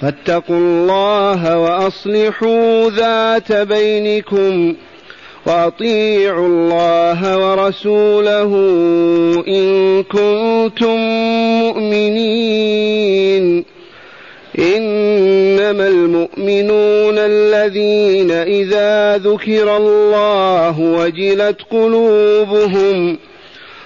فاتقوا الله وأصلحوا ذات بينكم وأطيعوا الله ورسوله إن كنتم مؤمنين. إنما المؤمنون الذين إذا ذكر الله وجلت قلوبهم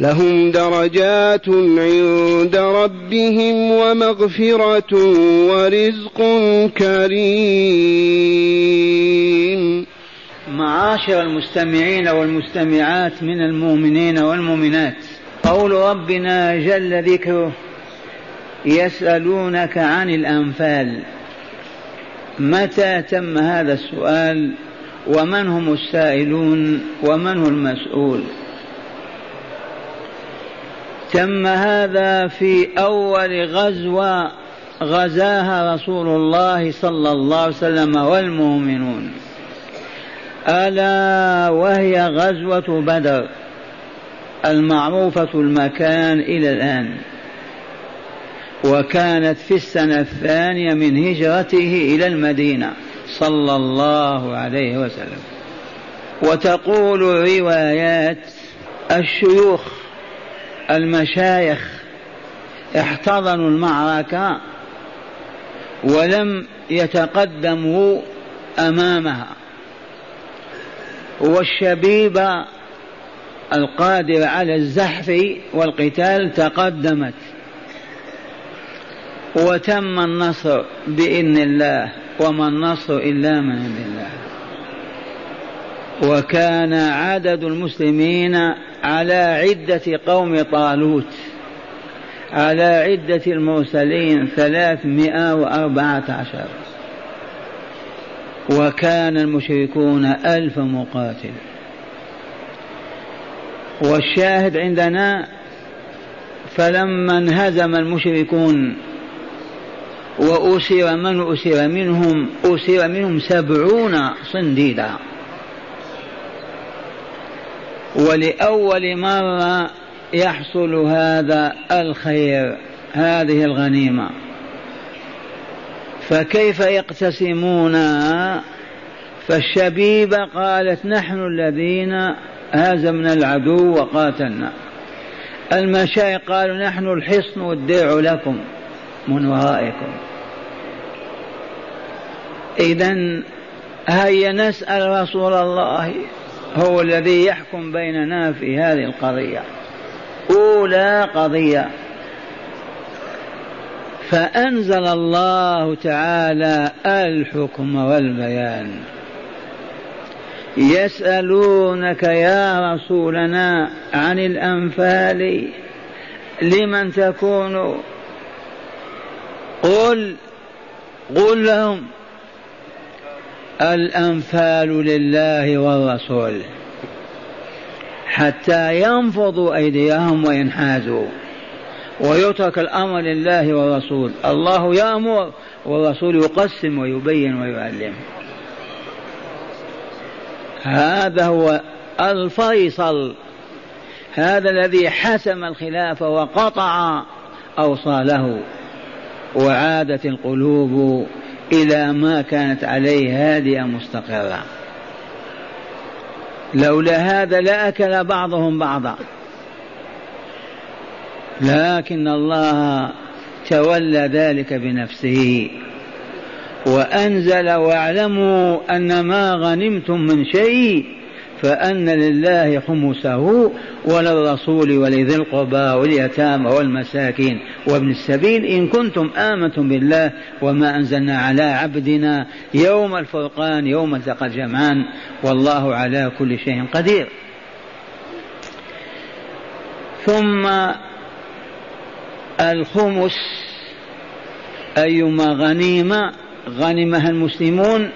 لهم درجات عند ربهم ومغفرة ورزق كريم. معاشر المستمعين والمستمعات من المؤمنين والمؤمنات قول ربنا جل ذكره يسألونك عن الأنفال. متى تم هذا السؤال؟ ومن هم السائلون؟ ومن هو المسؤول؟ تم هذا في أول غزوة غزاها رسول الله صلى الله عليه وسلم والمؤمنون. ألا وهي غزوة بدر المعروفة المكان إلى الآن وكانت في السنة الثانية من هجرته إلى المدينة صلى الله عليه وسلم. وتقول روايات الشيوخ المشايخ احتضنوا المعركة ولم يتقدموا أمامها. والشبيبة القادرة على الزحف والقتال تقدمت. وتم النصر بإذن الله وما النصر إلا من عند الله. وكان عدد المسلمين على عدة قوم طالوت على عدة المرسلين ثلاثمائة وأربعة عشر. وكان المشركون ألف مقاتل. والشاهد عندنا فلما انهزم المشركون وأسر من أسر منهم أسر منهم سبعون صنديدا. ولأول مرة يحصل هذا الخير هذه الغنيمة. فكيف يقتسمون؟ فالشبيبة قالت نحن الذين هزمنا العدو وقاتلنا. المشايخ قالوا نحن الحصن والدرع لكم من ورائكم. إذا هيا نسأل رسول الله هو الذي يحكم بيننا في هذه القضية. أولى قضية. فأنزل الله تعالى الحكم والبيان. يسألونك يا رسولنا عن الأنفال لمن تكون. قل قل لهم الأنفال لله والرسول. حتى ينفضوا أيديهم وينحازوا. ويترك الأمر لله والرسول. الله يأمر والرسول يقسم ويبين ويعلم. هذا هو الفيصل. هذا الذي حسم الخلافة وقطع أوصاله. وعادت القلوب إلى ما كانت عليه هادئة مستقرة. لولا هذا لأكل بعضهم بعضا. لكن الله تولى ذلك بنفسه. وأنزل واعلموا أن ما غنمتم من شيء فأن لله خمسه وللرسول ولذي القربى واليتامى والمساكين وابن السبيل إن كنتم آمنتم بالله وما أنزلنا على عبدنا يوم الفرقان يوم التقى الجمعان والله على كل شيء قدير. ثم الخمس أيما غنيمة غنمها المسلمون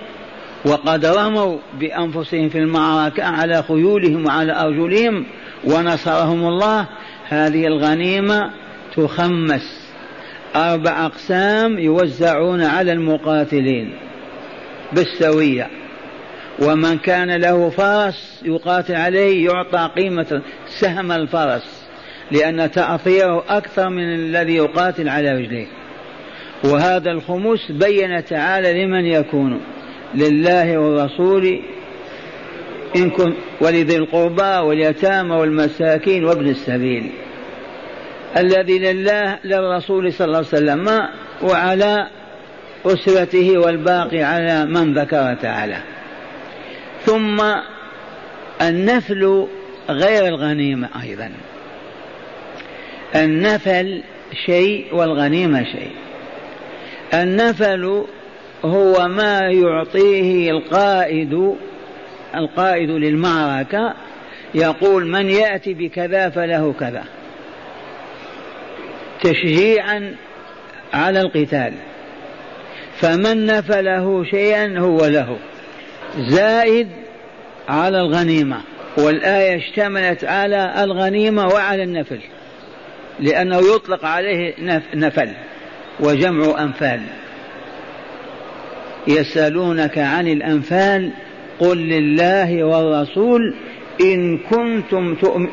وقد رموا بأنفسهم في المعركة على خيولهم وعلى أرجلهم ونصرهم الله. هذه الغنيمة تخمس. أربع أقسام يوزعون على المقاتلين بالسوية. ومن كان له فرس يقاتل عليه يعطى قيمة سهم الفرس لأن تأثيره أكثر من الذي يقاتل على رجليه. وهذا الخمس بين تعالى لمن يكون. لله والرسول إن كنت ولذي القربى واليتامى والمساكين وابن السبيل. الذي لله للرسول صلى الله عليه وسلم وعلى أسرته والباقي على من ذكر تعالى. ثم النفل غير الغنيمة أيضا. النفل شيء والغنيمة شيء. النفل هو ما يعطيه القائد القائد للمعركة يقول من يأتي بكذا فله كذا. تشجيعا على القتال. فمن نفله شيئا هو له. زائد على الغنيمة. والآية اشتملت على الغنيمة وعلى النفل. لأنه يطلق عليه نفل. وجمع أنفال. يسألونك عن الأنفال قل لله والرسول إن كنتم تؤمن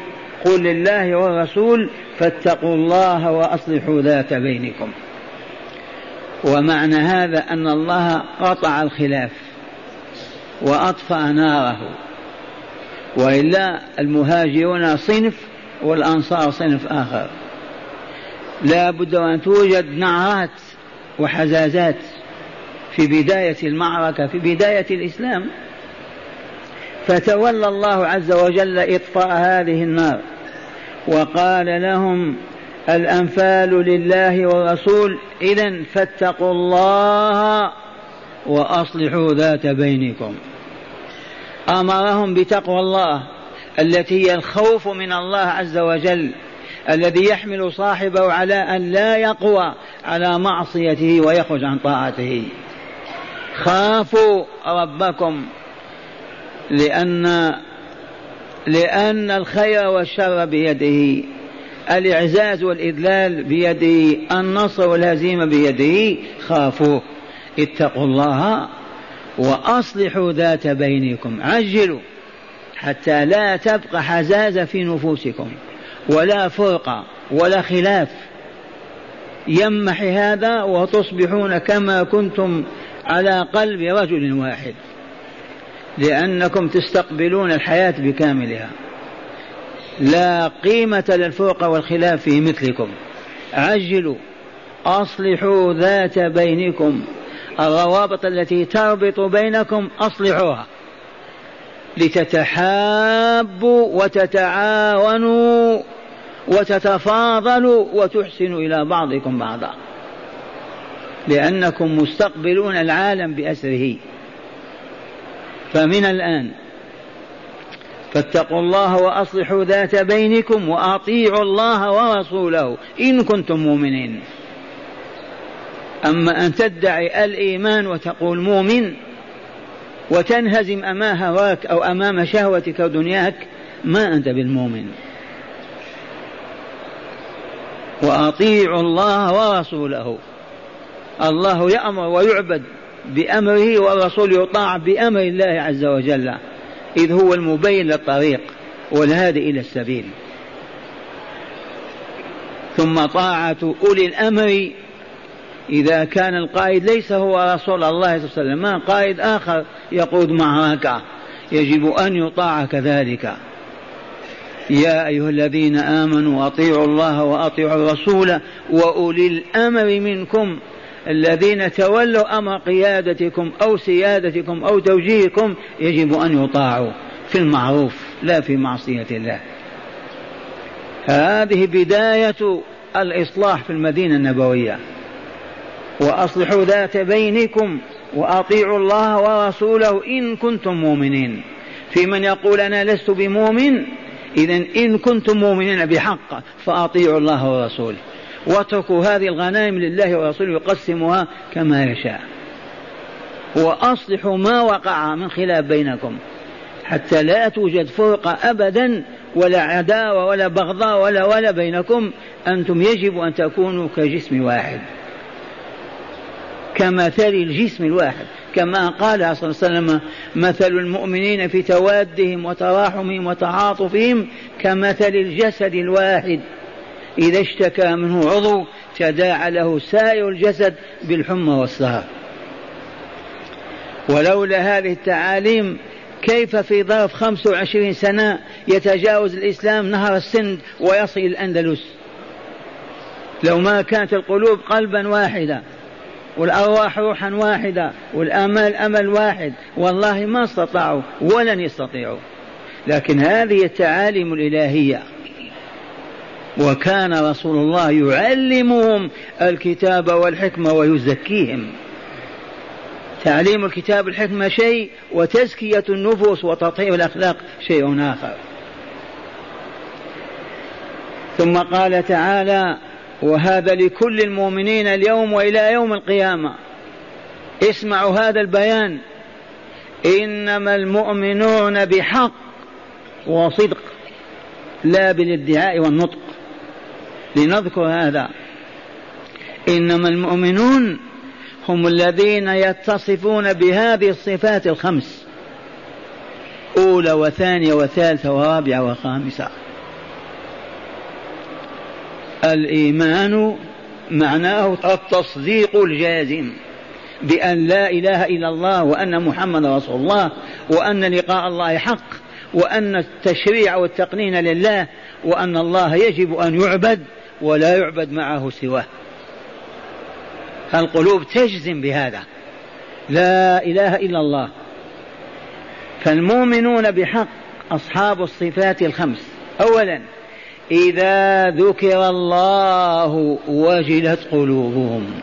قل لله والرسول فاتقوا الله وأصلحوا ذات بينكم. ومعنى هذا أن الله قطع الخلاف وأطفأ ناره. وإلا المهاجرون صنف والأنصار صنف آخر. لا بد وأن توجد نعرات وحزازات في بداية المعركة في بداية الإسلام فتولى الله عز وجل إطفاء هذه النار وقال لهم الأنفال لله والرسول إذا فاتقوا الله وأصلحوا ذات بينكم. أمرهم بتقوى الله التي هي الخوف من الله عز وجل الذي يحمل صاحبه على أن لا يقوى على معصيته ويخرج عن طاعته. خافوا ربكم لأن لأن الخير والشر بيده الإعزاز والإذلال بيده النصر والهزيمة بيده خافوه اتقوا الله وأصلحوا ذات بينكم عجلوا حتى لا تبقى حزازة في نفوسكم ولا فرقة ولا خلاف. يمحي هذا وتصبحون كما كنتم على قلب رجل واحد. لأنكم تستقبلون الحياة بكاملها. لا قيمة للفرقة والخلاف في مثلكم. عجلوا. أصلحوا ذات بينكم. الروابط التي تربط بينكم أصلحوها. لتتحابوا وتتعاونوا وتتفاضلوا وتحسنوا إلى بعضكم بعضا. لأنكم مستقبلون العالم بأسره. فمن الآن فاتقوا الله وأصلحوا ذات بينكم وأطيعوا الله ورسوله إن كنتم مؤمنين. أما أن تدعي الإيمان وتقول مؤمن وتنهزم أمام هواك أو أمام شهوتك ودنياك ما أنت بالمؤمن. وأطيعوا الله ورسوله. الله يأمر ويعبد بأمره والرسول يطاع بأمر الله عز وجل. إذ هو المبين للطريق والهادي إلى السبيل. ثم طاعة أولي الأمر. إذا كان القائد ليس هو رسول الله صلى الله عليه وسلم ما قائد آخر يقود معركة يجب أن يطاع كذلك يا أيها الذين آمنوا أطيعوا الله وأطيعوا الرسول وأولي الأمر منكم. الذين تولوا أمر قيادتكم أو سيادتكم أو توجيهكم يجب أن يطاعوا في المعروف لا في معصية الله. هذه بداية الإصلاح في المدينة النبوية. وأصلحوا ذات بينكم وأطيعوا الله ورسوله إن كنتم مؤمنين. في من يقول أنا لست بمؤمن إذا إن كنتم مؤمنين بحق فأطيعوا الله ورسوله. واتركوا هذه الغنائم لله ورسوله يقسمها كما يشاء. وأصلحوا ما وقع من خلاف بينكم حتى لا توجد فرقة أبدا ولا عداوة ولا بغضاء ولا ولا بينكم. أنتم يجب أن تكونوا كجسم واحد. كمثل الجسم الواحد. كما قال صلى الله عليه وسلم مثل المؤمنين في توادهم وتراحمهم وتعاطفهم كمثل الجسد الواحد. إذا اشتكى منه عضو تداعى له سائر الجسد بالحمى والسهر ولولا هذه التعاليم كيف في ظرف 25 سنة يتجاوز الإسلام نهر السند ويصل الأندلس؟ لو ما كانت القلوب قلبا واحدا والأرواح روحا واحدة والآمال أمل واحد والله ما استطاعوا ولن يستطيعوا. لكن هذه التعاليم الإلهية وكان رسول الله يعلمهم الكتاب والحكمة ويزكيهم. تعليم الكتاب والحكمة شيء وتزكية النفوس وتطهير الأخلاق شيء آخر. ثم قال تعالى وهذا لكل المؤمنين اليوم وإلى يوم القيامة. اسمعوا هذا البيان. إنما المؤمنون بحق وصدق لا بالادعاء والنطق. لنذكر هذا. إنما المؤمنون هم الذين يتصفون بهذه الصفات الخمس. أولى وثانية وثالثة ورابعة وخامسة. الإيمان معناه التصديق الجازم بأن لا إله إلا الله وأن محمد رسول الله وأن لقاء الله حق وأن التشريع والتقنين لله وأن الله يجب أن يعبد ولا يعبد معه سواه. القلوب تجزم بهذا. لا إله إلا الله. فالمؤمنون بحق أصحاب الصفات الخمس. أولا إذا ذكر الله وجلت قلوبهم.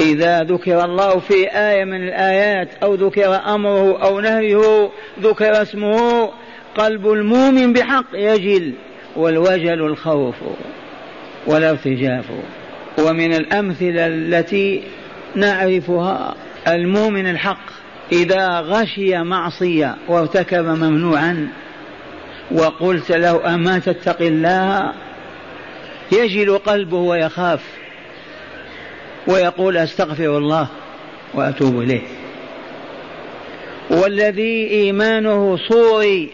إذا ذكر الله في آية من الآيات أو ذكر أمره أو نهيه ذكر اسمه قلب المؤمن بحق يجل. والوجل الخوف والارتجاف ومن الأمثلة التي نعرفها المؤمن الحق إذا غشي معصية وارتكب ممنوعا وقلت له أما تتقي الله يجل قلبه ويخاف ويقول أستغفر الله وأتوب إليه. والذي إيمانه صوري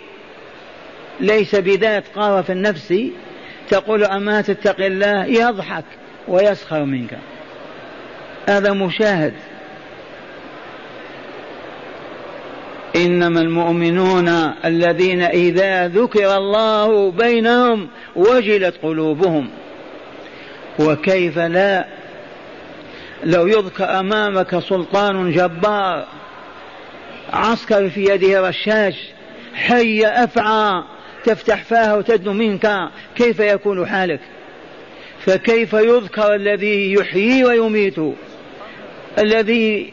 ليس بذات قار في النفس تقول أما تتقي الله يضحك ويسخر منك. هذا مشاهد. إنما المؤمنون الذين إذا ذكر الله بينهم وجلت قلوبهم. وكيف لا؟ لو يذكر أمامك سلطان جبار عسكر في يده رشاش حي أفعى تفتح فاه وتدنو منك كيف يكون حالك؟ فكيف يذكر الذي يحيي ويميت؟ الذي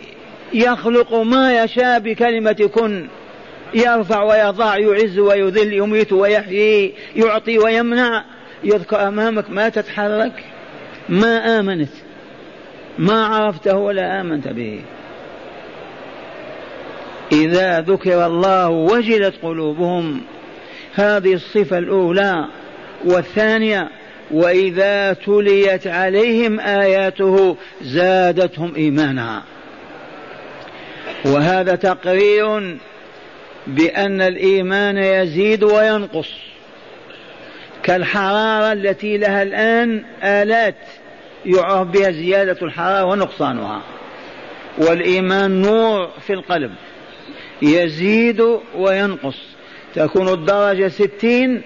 يخلق ما يشاء بكلمة كن يرفع ويضع يعز ويذل يميت ويحيي يعطي ويمنع. يذكر أمامك ما تتحرك ما آمنت ما عرفته ولا آمنت به. إذا ذكر الله وجلت قلوبهم هذه الصفة الأولى والثانية وإذا تليت عليهم آياته زادتهم إيمانا وهذا تقرير بأن الإيمان يزيد وينقص. كالحرارة التي لها الآن آلات يعرف بها زيادة الحرارة ونقصانها. والإيمان نور في القلب يزيد وينقص. تكون الدرجة ستين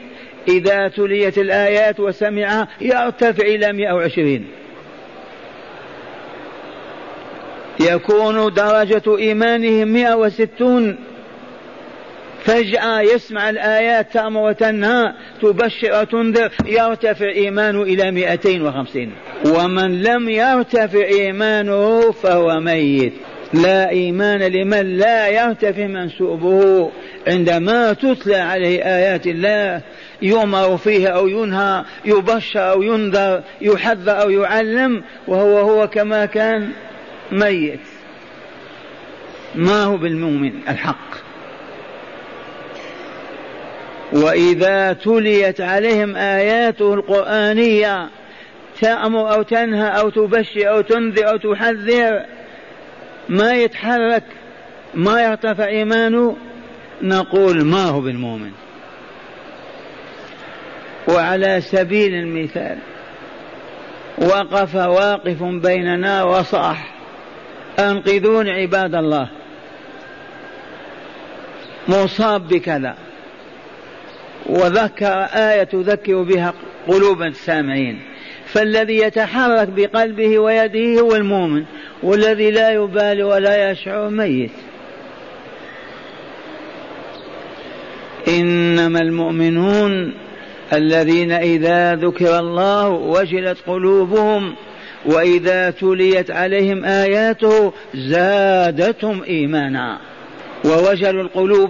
إذا تليت الآيات وسمعها يرتفع إلى مئة وعشرين. يكون درجة إيمانه مئة وستون. فجأة يسمع الآيات تأمر وتنهى تبشر وتنذر يرتفع إيمانه إلى مئتين وخمسين. ومن لم يرتفع إيمانه فهو ميت. لا إيمان لمن لا يرتفع منسوبه. عندما تتلى عليه آيات الله يؤمر فيها أو ينهى يبشر أو ينذر يحذر أو يعلم وهو هو كما كان ميت. ما هو بالمؤمن؟ الحق. وإذا تليت عليهم آياته القرآنية تأمر أو تنهى أو تبشر أو تنذر أو تحذر ما يتحرك ما يرتفع إيمانه نقول ما هو بالمؤمن. وعلى سبيل المثال وقف واقف بيننا وصاح أنقذون عباد الله. مصاب بكذا. وذكر آية تذكر بها قلوب السامعين. فالذي يتحرك بقلبه ويده هو المؤمن والذي لا يبالي ولا يشعر ميت. إنما المؤمنون الذين إذا ذكر الله وجلت قلوبهم وإذا تليت عليهم آياته زادتهم إيمانا ووجل القلوب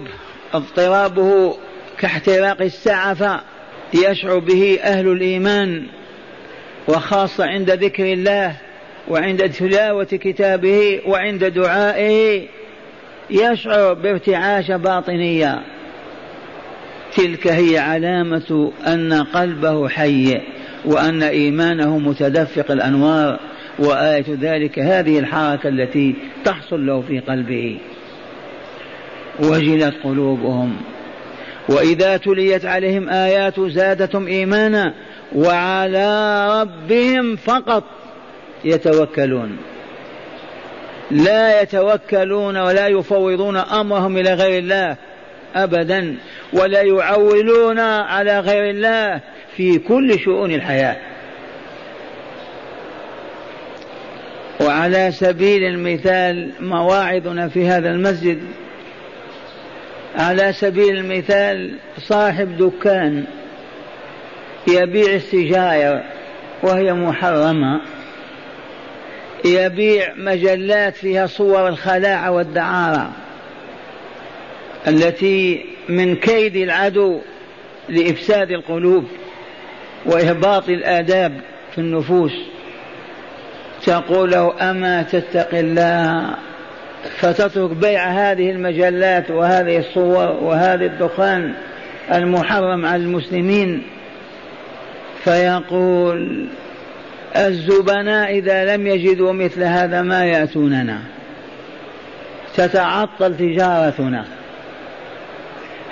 اضطرابه كاحتراق السعفة يشعر به أهل الإيمان وخاصة عند ذكر الله وعند تلاوة كتابه وعند دعائه يشعر بارتعاش باطنية تلك هي علامة أن قلبه حي وأن إيمانه متدفق الأنوار وآية ذلك هذه الحركة التي تحصل له في قلبه. وجلت قلوبهم. وإذا تليت عليهم آيات زادتهم إيمانا وعلى ربهم فقط يتوكلون. لا يتوكلون ولا يفوضون أمرهم إلى غير الله أبدا. ولا يعولون على غير الله في كل شؤون الحياة. وعلى سبيل المثال مواعظنا في هذا المسجد. على سبيل المثال صاحب دكان يبيع السجاير وهي محرمة. يبيع مجلات فيها صور الخلاعة والدعارة التي من كيد العدو لإفساد القلوب وإهباط الآداب في النفوس. تقول له أما تتقي الله فتترك بيع هذه المجلات وهذه الصور وهذا الدخان المحرم على المسلمين. فيقول الزبناء إذا لم يجدوا مثل هذا ما يأتوننا تتعطل تجارتنا.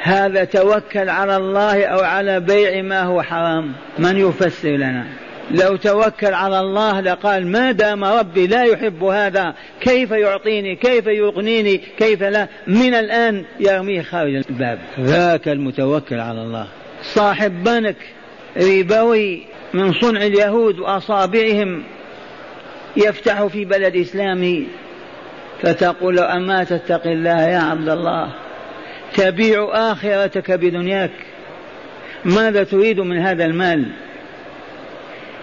هذا توكل على الله أو على بيع ما هو حرام؟ من يفسر لنا؟ لو توكل على الله لقال ما دام ربي لا يحب هذا كيف يعطيني؟ كيف يغنيني؟ كيف لا؟ من الآن يرميه خارج الباب. ذاك المتوكل على الله. صاحب بنك ربوي من صنع اليهود وأصابعهم يفتح في بلد إسلامي فتقول أما تتقي الله يا عبد الله؟ تبيع آخرتك بدنياك. ماذا تريد من هذا المال؟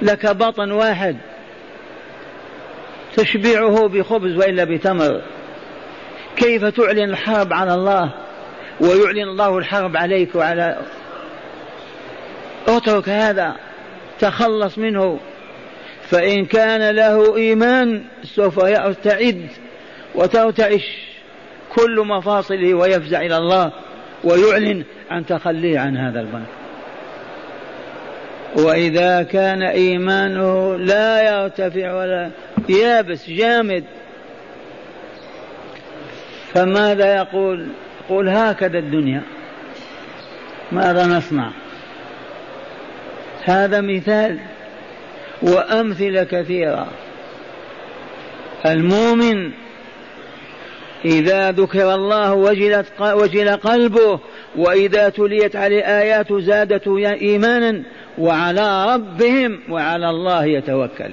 لك بطن واحد تشبعه بخبز وإلا بتمر. كيف تعلن الحرب على الله ويعلن الله الحرب عليك وعلى اترك هذا تخلص منه. فإن كان له إيمان سوف يرتعد وترتعش. كل مفاصله ويفزع إلى الله ويعلن عن تخليه عن هذا البنك وإذا كان إيمانه لا يرتفع ولا يابس جامد فماذا يقول؟ يقول هكذا الدنيا. ماذا نصنع؟ هذا مثال وأمثلة كثيرة. المؤمن إذا ذكر الله وجلت وجل قلبه وإذا تليت عليه آيات زادته إيمانا وعلى ربهم وعلى الله يتوكل.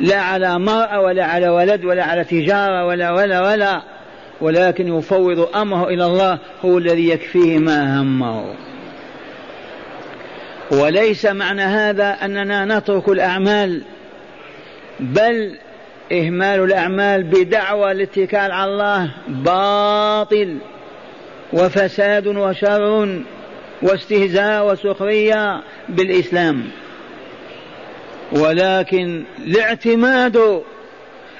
لا على مرأة ولا على ولد ولا على تجارة ولا ولا ولا. ولكن يفوض أمره إلى الله هو الذي يكفيه ما همه. وليس معنى هذا أننا نترك الأعمال بل إهمال الأعمال بدعوى الاتكال على الله باطل وفساد وشر واستهزاء وسخرية بالإسلام. ولكن الاعتماد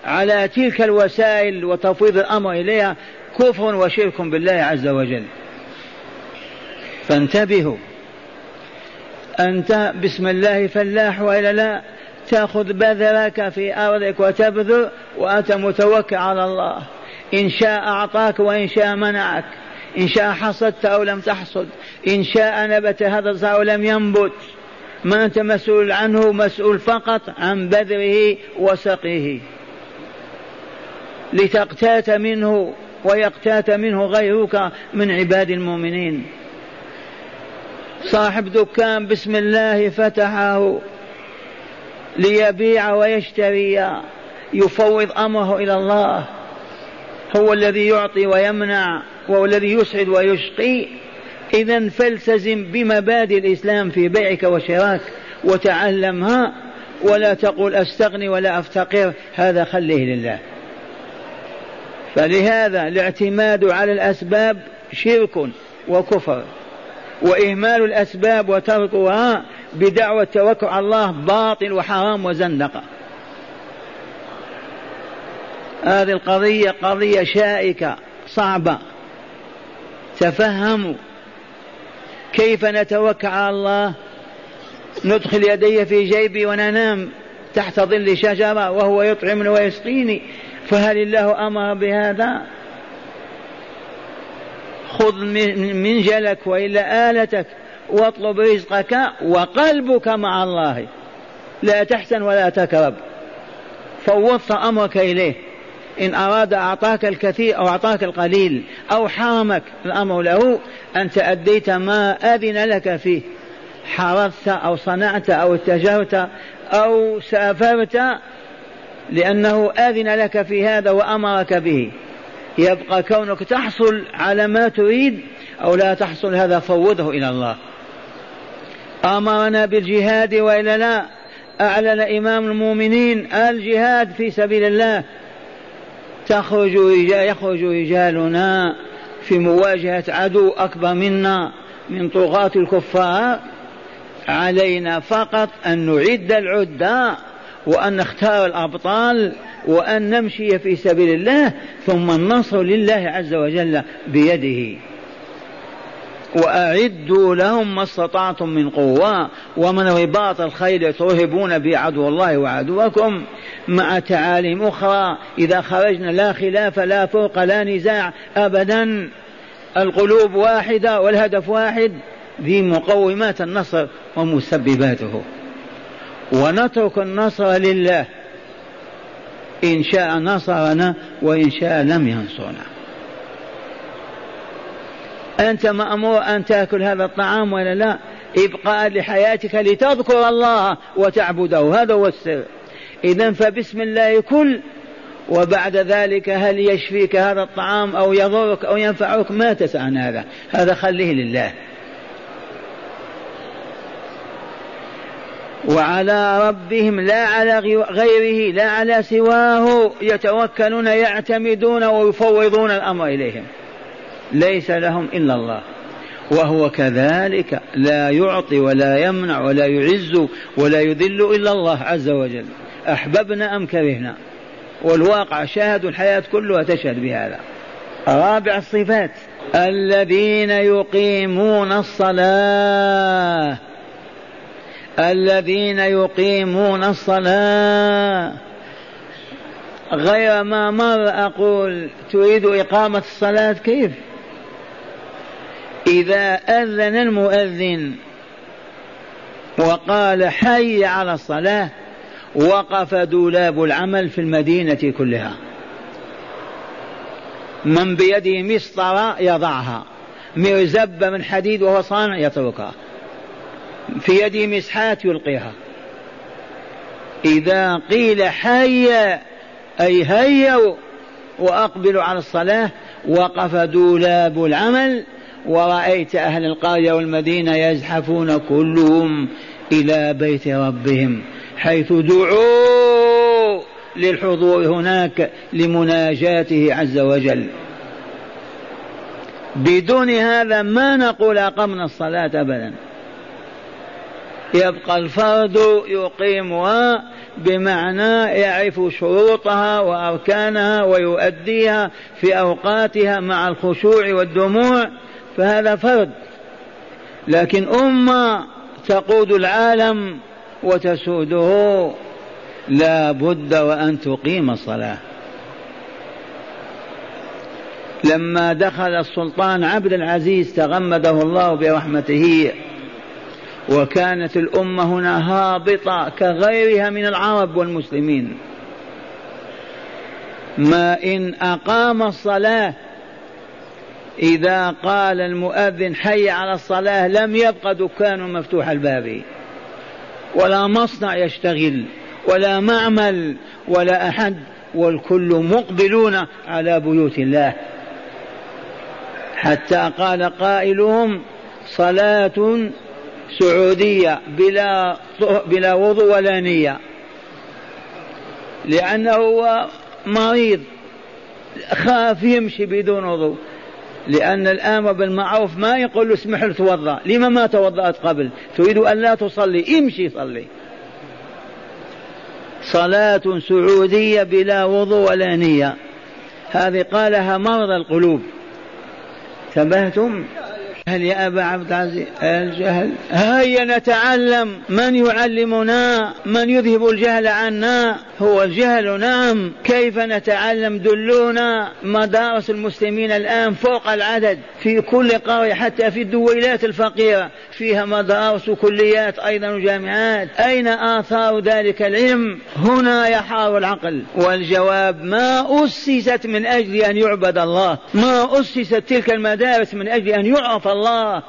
على تلك الوسائل وتفويض الأمر إليها كفر وشرك بالله عز وجل. فانتبهوا. أنت بسم الله فلاح وإلا لا تأخذ بذرك في أرضك وتبذر وأنت متوكل على الله. إن شاء أعطاك وإن شاء منعك. إن شاء حصدت أو لم تحصد. إن شاء نبت هذا الزرع أو لم ينبت. ما أنت مسؤول عنه مسؤول فقط عن بذره وسقيه. لتقتات منه ويقتات منه غيرك من عباد المؤمنين. صاحب دكان بسم الله فتحه. ليبيع ويشتري يفوض أمره إلى الله. هو الذي يعطي ويمنع وهو الذي يسعد ويشقي. اذا فالتزم بمبادئ الإسلام في بيعك وشراك وتعلمها ولا تقول أستغني ولا أفتقر هذا خليه لله. فلهذا الاعتماد على الأسباب شرك وكفر وإهمال الأسباب وتركها بدعوى التوكل على الله باطل وحرام وزندقة. هذه القضية قضية شائكة صعبة. تفهموا كيف نتوكل على الله؟ ندخل يدي في جيبي وننام تحت ظل شجرة وهو يطعمني ويسقيني. فهل الله أمر بهذا؟ خذ من جلك وإلا آلتك. واطلب رزقك وقلبك مع الله. لا تحسن ولا تكرب. فوضت أمرك إليه. إن أراد أعطاك الكثير أو أعطاك القليل أو حرمك الأمر له انت اديت ما أذن لك فيه. حرثت أو صنعت أو اتجرت أو سافرت لأنه آذن لك في هذا وأمرك به. يبقى كونك تحصل على ما تريد أو لا تحصل هذا فوضه إلى الله. أمرنا بالجهاد وإلا لا؟ أعلن إمام المؤمنين الجهاد في سبيل الله. تخرج رجال يخرج رجالنا في مواجهة عدو أكبر منا من طغاة الكفار. علينا فقط أن نعد العدة وأن نختار الأبطال وأن نمشي في سبيل الله ثم النصر لله عز وجل بيده. وأعدوا لهم ما استطعتم من قوة ومن رباط الخيل ترهبون به عدو الله وعدوكم. مع تعاليم أخرى إذا خرجنا لا خلاف لا فوق لا نزاع أبدا. القلوب واحدة والهدف واحد ذي مقومات النصر ومسبباته. ونترك النصر لله. إن شاء نصرنا وإن شاء لم ينصرنا. أنت مأمور أن تأكل هذا الطعام ولا لا؟ إبقاء لحياتك لتذكر الله وتعبده. هذا هو السر. إذا فبسم الله كل وبعد ذلك هل يشفيك هذا الطعام أو يضرك أو ينفعك؟ ما تسأل عن هذا. هذا خليه لله. وعلى ربهم لا على غيره لا على سواه يتوكلون يعتمدون ويفوضون الأمر إليهم. ليس لهم إلا الله. وهو كذلك لا يعطي ولا يمنع ولا يعز ولا يذل إلا الله عز وجل. أحببنا أم كرهنا؟ والواقع شاهد الحياة كلها تشهد بهذا. رابع الصفات. الذين يقيمون الصلاة. الذين يقيمون الصلاة. غير ما مر أقول تريد إقامة الصلاة كيف؟ إذا أذن المؤذن وقال حي على الصلاة وقف دولاب العمل في المدينة كلها. من بيده مسطرة يضعها مرزبة من حديد وهو صانع يتركها. في يده مسحات يلقيها. إذا قيل حي أي هيوا وأقبلوا على الصلاة وقف دولاب العمل ورأيت أهل القرية والمدينة يزحفون كلهم إلى بيت ربهم حيث دعوا للحضور هناك لمناجاته عز وجل. بدون هذا ما نقول أقمنا الصلاة أبدا. يبقى الفرد يقيمها بمعنى يعرف شروطها وأركانها ويؤديها في أوقاتها مع الخشوع والدموع فهذا فرد. لكن أمة تقود العالم وتسوده لا بد وأن تقيم الصلاة. لما دخل السلطان عبد العزيز تغمده الله برحمته وكانت الأمة هنا هابطة كغيرها من العرب والمسلمين. ما إن أقام الصلاة إذا قال المؤذن حي على الصلاة لم يبق دكان مفتوح الباب. ولا مصنع يشتغل ولا معمل ولا أحد والكل مقبلون على بيوت الله. حتى قال قائلهم صلاة سعودية بلا بلا وضوء ولا نية. لأنه هو مريض خاف يمشي بدون وضوء. لأن الآمر بالمعروف ما يقول له اسمح له توضأ. لما ما توضأت قبل؟ تريد أن لا تصلي. امشي صلي. صلاة سعودية بلا وضوء ولا نية. هذه قالها مرضى القلوب. انتبهتم هل يا أبا عبد العزيز الجهل؟ هيا نتعلم من يعلمنا من يذهب الجهل عنا. هو الجهل نعم. كيف نتعلم؟ دلونا مدارس المسلمين الآن فوق العدد في كل قرية حتى في الدويلات الفقيرة. فيها مدارس وكليات أيضا وجامعات. أين آثار ذلك العلم؟ هنا يحار العقل. والجواب ما أسست من أجل أن يعبد الله ما أسست تلك المدارس من أجل أن يعرف الله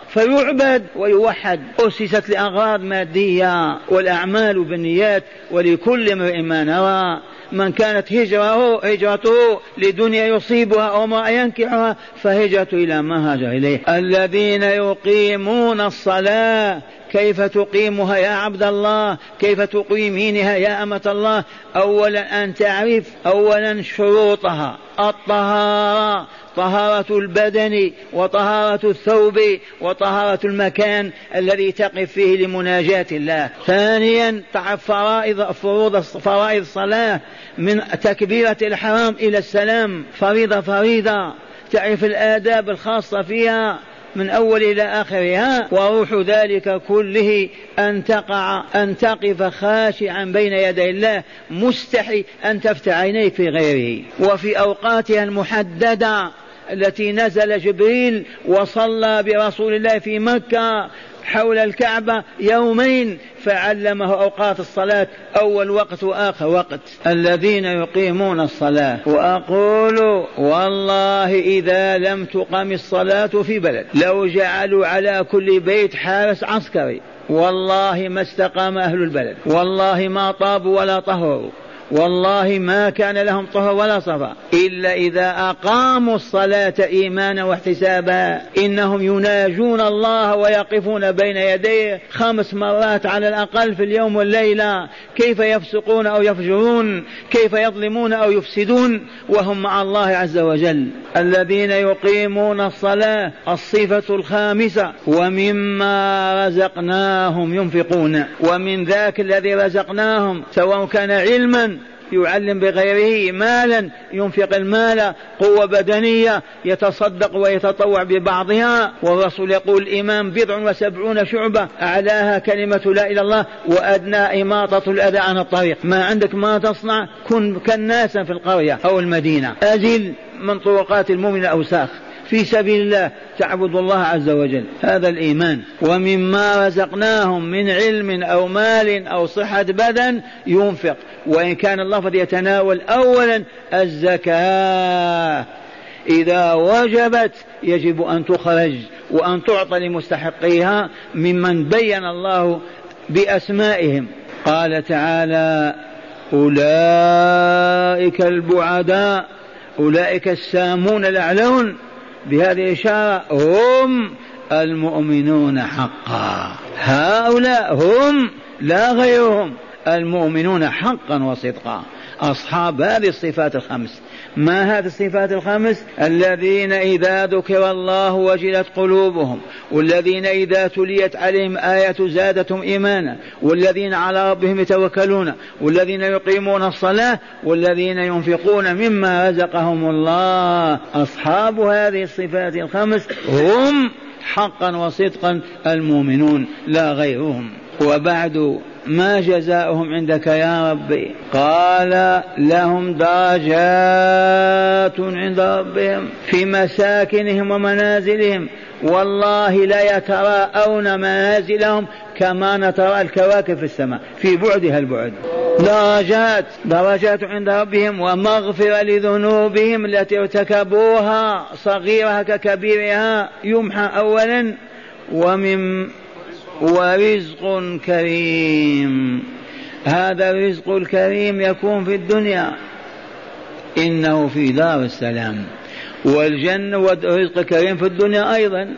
فيعبد ويوحد. أسست لأغراض مادية والأعمال بالنيات ولكل امرئ ما نوى. من كانت هجرته هجرته لدنيا يصيبها أو ما ينكحها فهجرته إلى ما هاجر إليه. الذين يقيمون الصلاة كيف تقيمها يا عبد الله؟ كيف تقيمينها يا أمة الله؟ أولا أن تعرف أولا شروطها. الطهارة. طهارة البدن وطهارة الثوب وطهارة المكان الذي تقف فيه لمناجاة الله. ثانيا فرائض فروض فرائض الصلاة من تكبيرة الحرام إلى السلام. فريضة فريضة. تعرف الآداب الخاصة فيها من أول إلى آخرها. وروح ذلك كله أن تقع أن تقف خاشعا بين يدي الله. مستحي أن تفتح عينيك في غيره. وفي أوقاتها المحددة التي نزل جبريل وصلى برسول الله في مكة حول الكعبة يومين فعلمه أوقات الصلاة أول وقت وآخر وقت. الذين يقيمون الصلاة وأقول والله إذا لم تقم الصلاة في بلد لو جعلوا على كل بيت حارس عسكري والله ما استقام أهل البلد والله ما طابوا ولا طهروا. والله ما كان لهم طهر ولا صفا إلا إذا أقاموا الصلاة إيمانا واحتسابا. إنهم يناجون الله ويقفون بين يديه خمس مرات على الأقل في اليوم والليلة. كيف يفسقون أو يفجرون؟ كيف يظلمون أو يفسدون؟ وهم مع الله عز وجل. الذين يقيمون الصلاة الصفة الخامسة. ومما رزقناهم ينفقون. ومن ذاك الذي رزقناهم سواء كان علما يعلم بغيره مالا ينفق المال قوة بدنية يتصدق ويتطوع ببعضها. والرسول يقول الإمام بضع وسبعون شعبة أعلاها كلمة لا إله إلا الله وأدنى إماطة الأذى عن الطريق. ما عندك ما تصنع كن كالناس في القرية أو المدينة. أزل من طرقات المؤمن الأوساخ. في سبيل الله تعبد الله عز وجل. هذا الإيمان. ومما رزقناهم من علم أو مال أو صحة بدن ينفق. وإن كان اللفظ يتناول أولا الزكاة. إذا وجبت يجب أن تخرج وأن تعطى لمستحقيها ممن بين الله بأسمائهم. قال تعالى أولئك البعداء أولئك السامون الأعلون. بهذه الإشارة هم المؤمنون حقا. هؤلاء هم لا غيرهم المؤمنون حقا وصدقا. أصحاب هذه الصفات الخمس. ما هذه الصفات الخمس؟ الذين إذا ذكر الله وجلت قلوبهم والذين إذا تليت عليهم آية زادتهم إيمانا والذين على ربهم يتوكلون والذين يقيمون الصلاة والذين ينفقون مما رزقهم الله. أصحاب هذه الصفات الخمس هم حقا وصدقا المؤمنون لا غيرهم. وبعد ما جزاؤهم عندك يا ربي؟ قال لهم درجات عند ربهم في مساكنهم ومنازلهم. والله لا يتراءون منازلهم كما نترى الكواكب في السماء. في بعدها البعد. درجات درجات عند ربهم ومغفرة لذنوبهم التي ارتكبوها. صغيرها ككبيرها يمحى أولا. ومن ورزق كريم. هذا الرزق الكريم يكون في الدنيا. إنه في دار السلام. والجنة والرزق الكريم في الدنيا أيضا.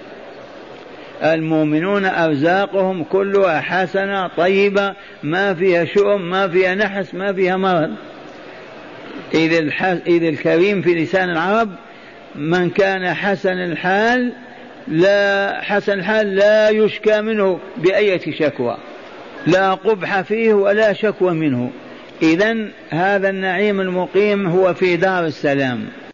المؤمنون أرزاقهم كلها حسنة طيبة. ما فيها شؤم ما فيها نحس ما فيها مرض. إذ الكريم في لسان العرب من كان حسن الحال لا حسن الحال لا يشكى منه بأية شكوى. لا قبح فيه ولا شكوى منه. إذا هذا النعيم المقيم هو في دار السلام.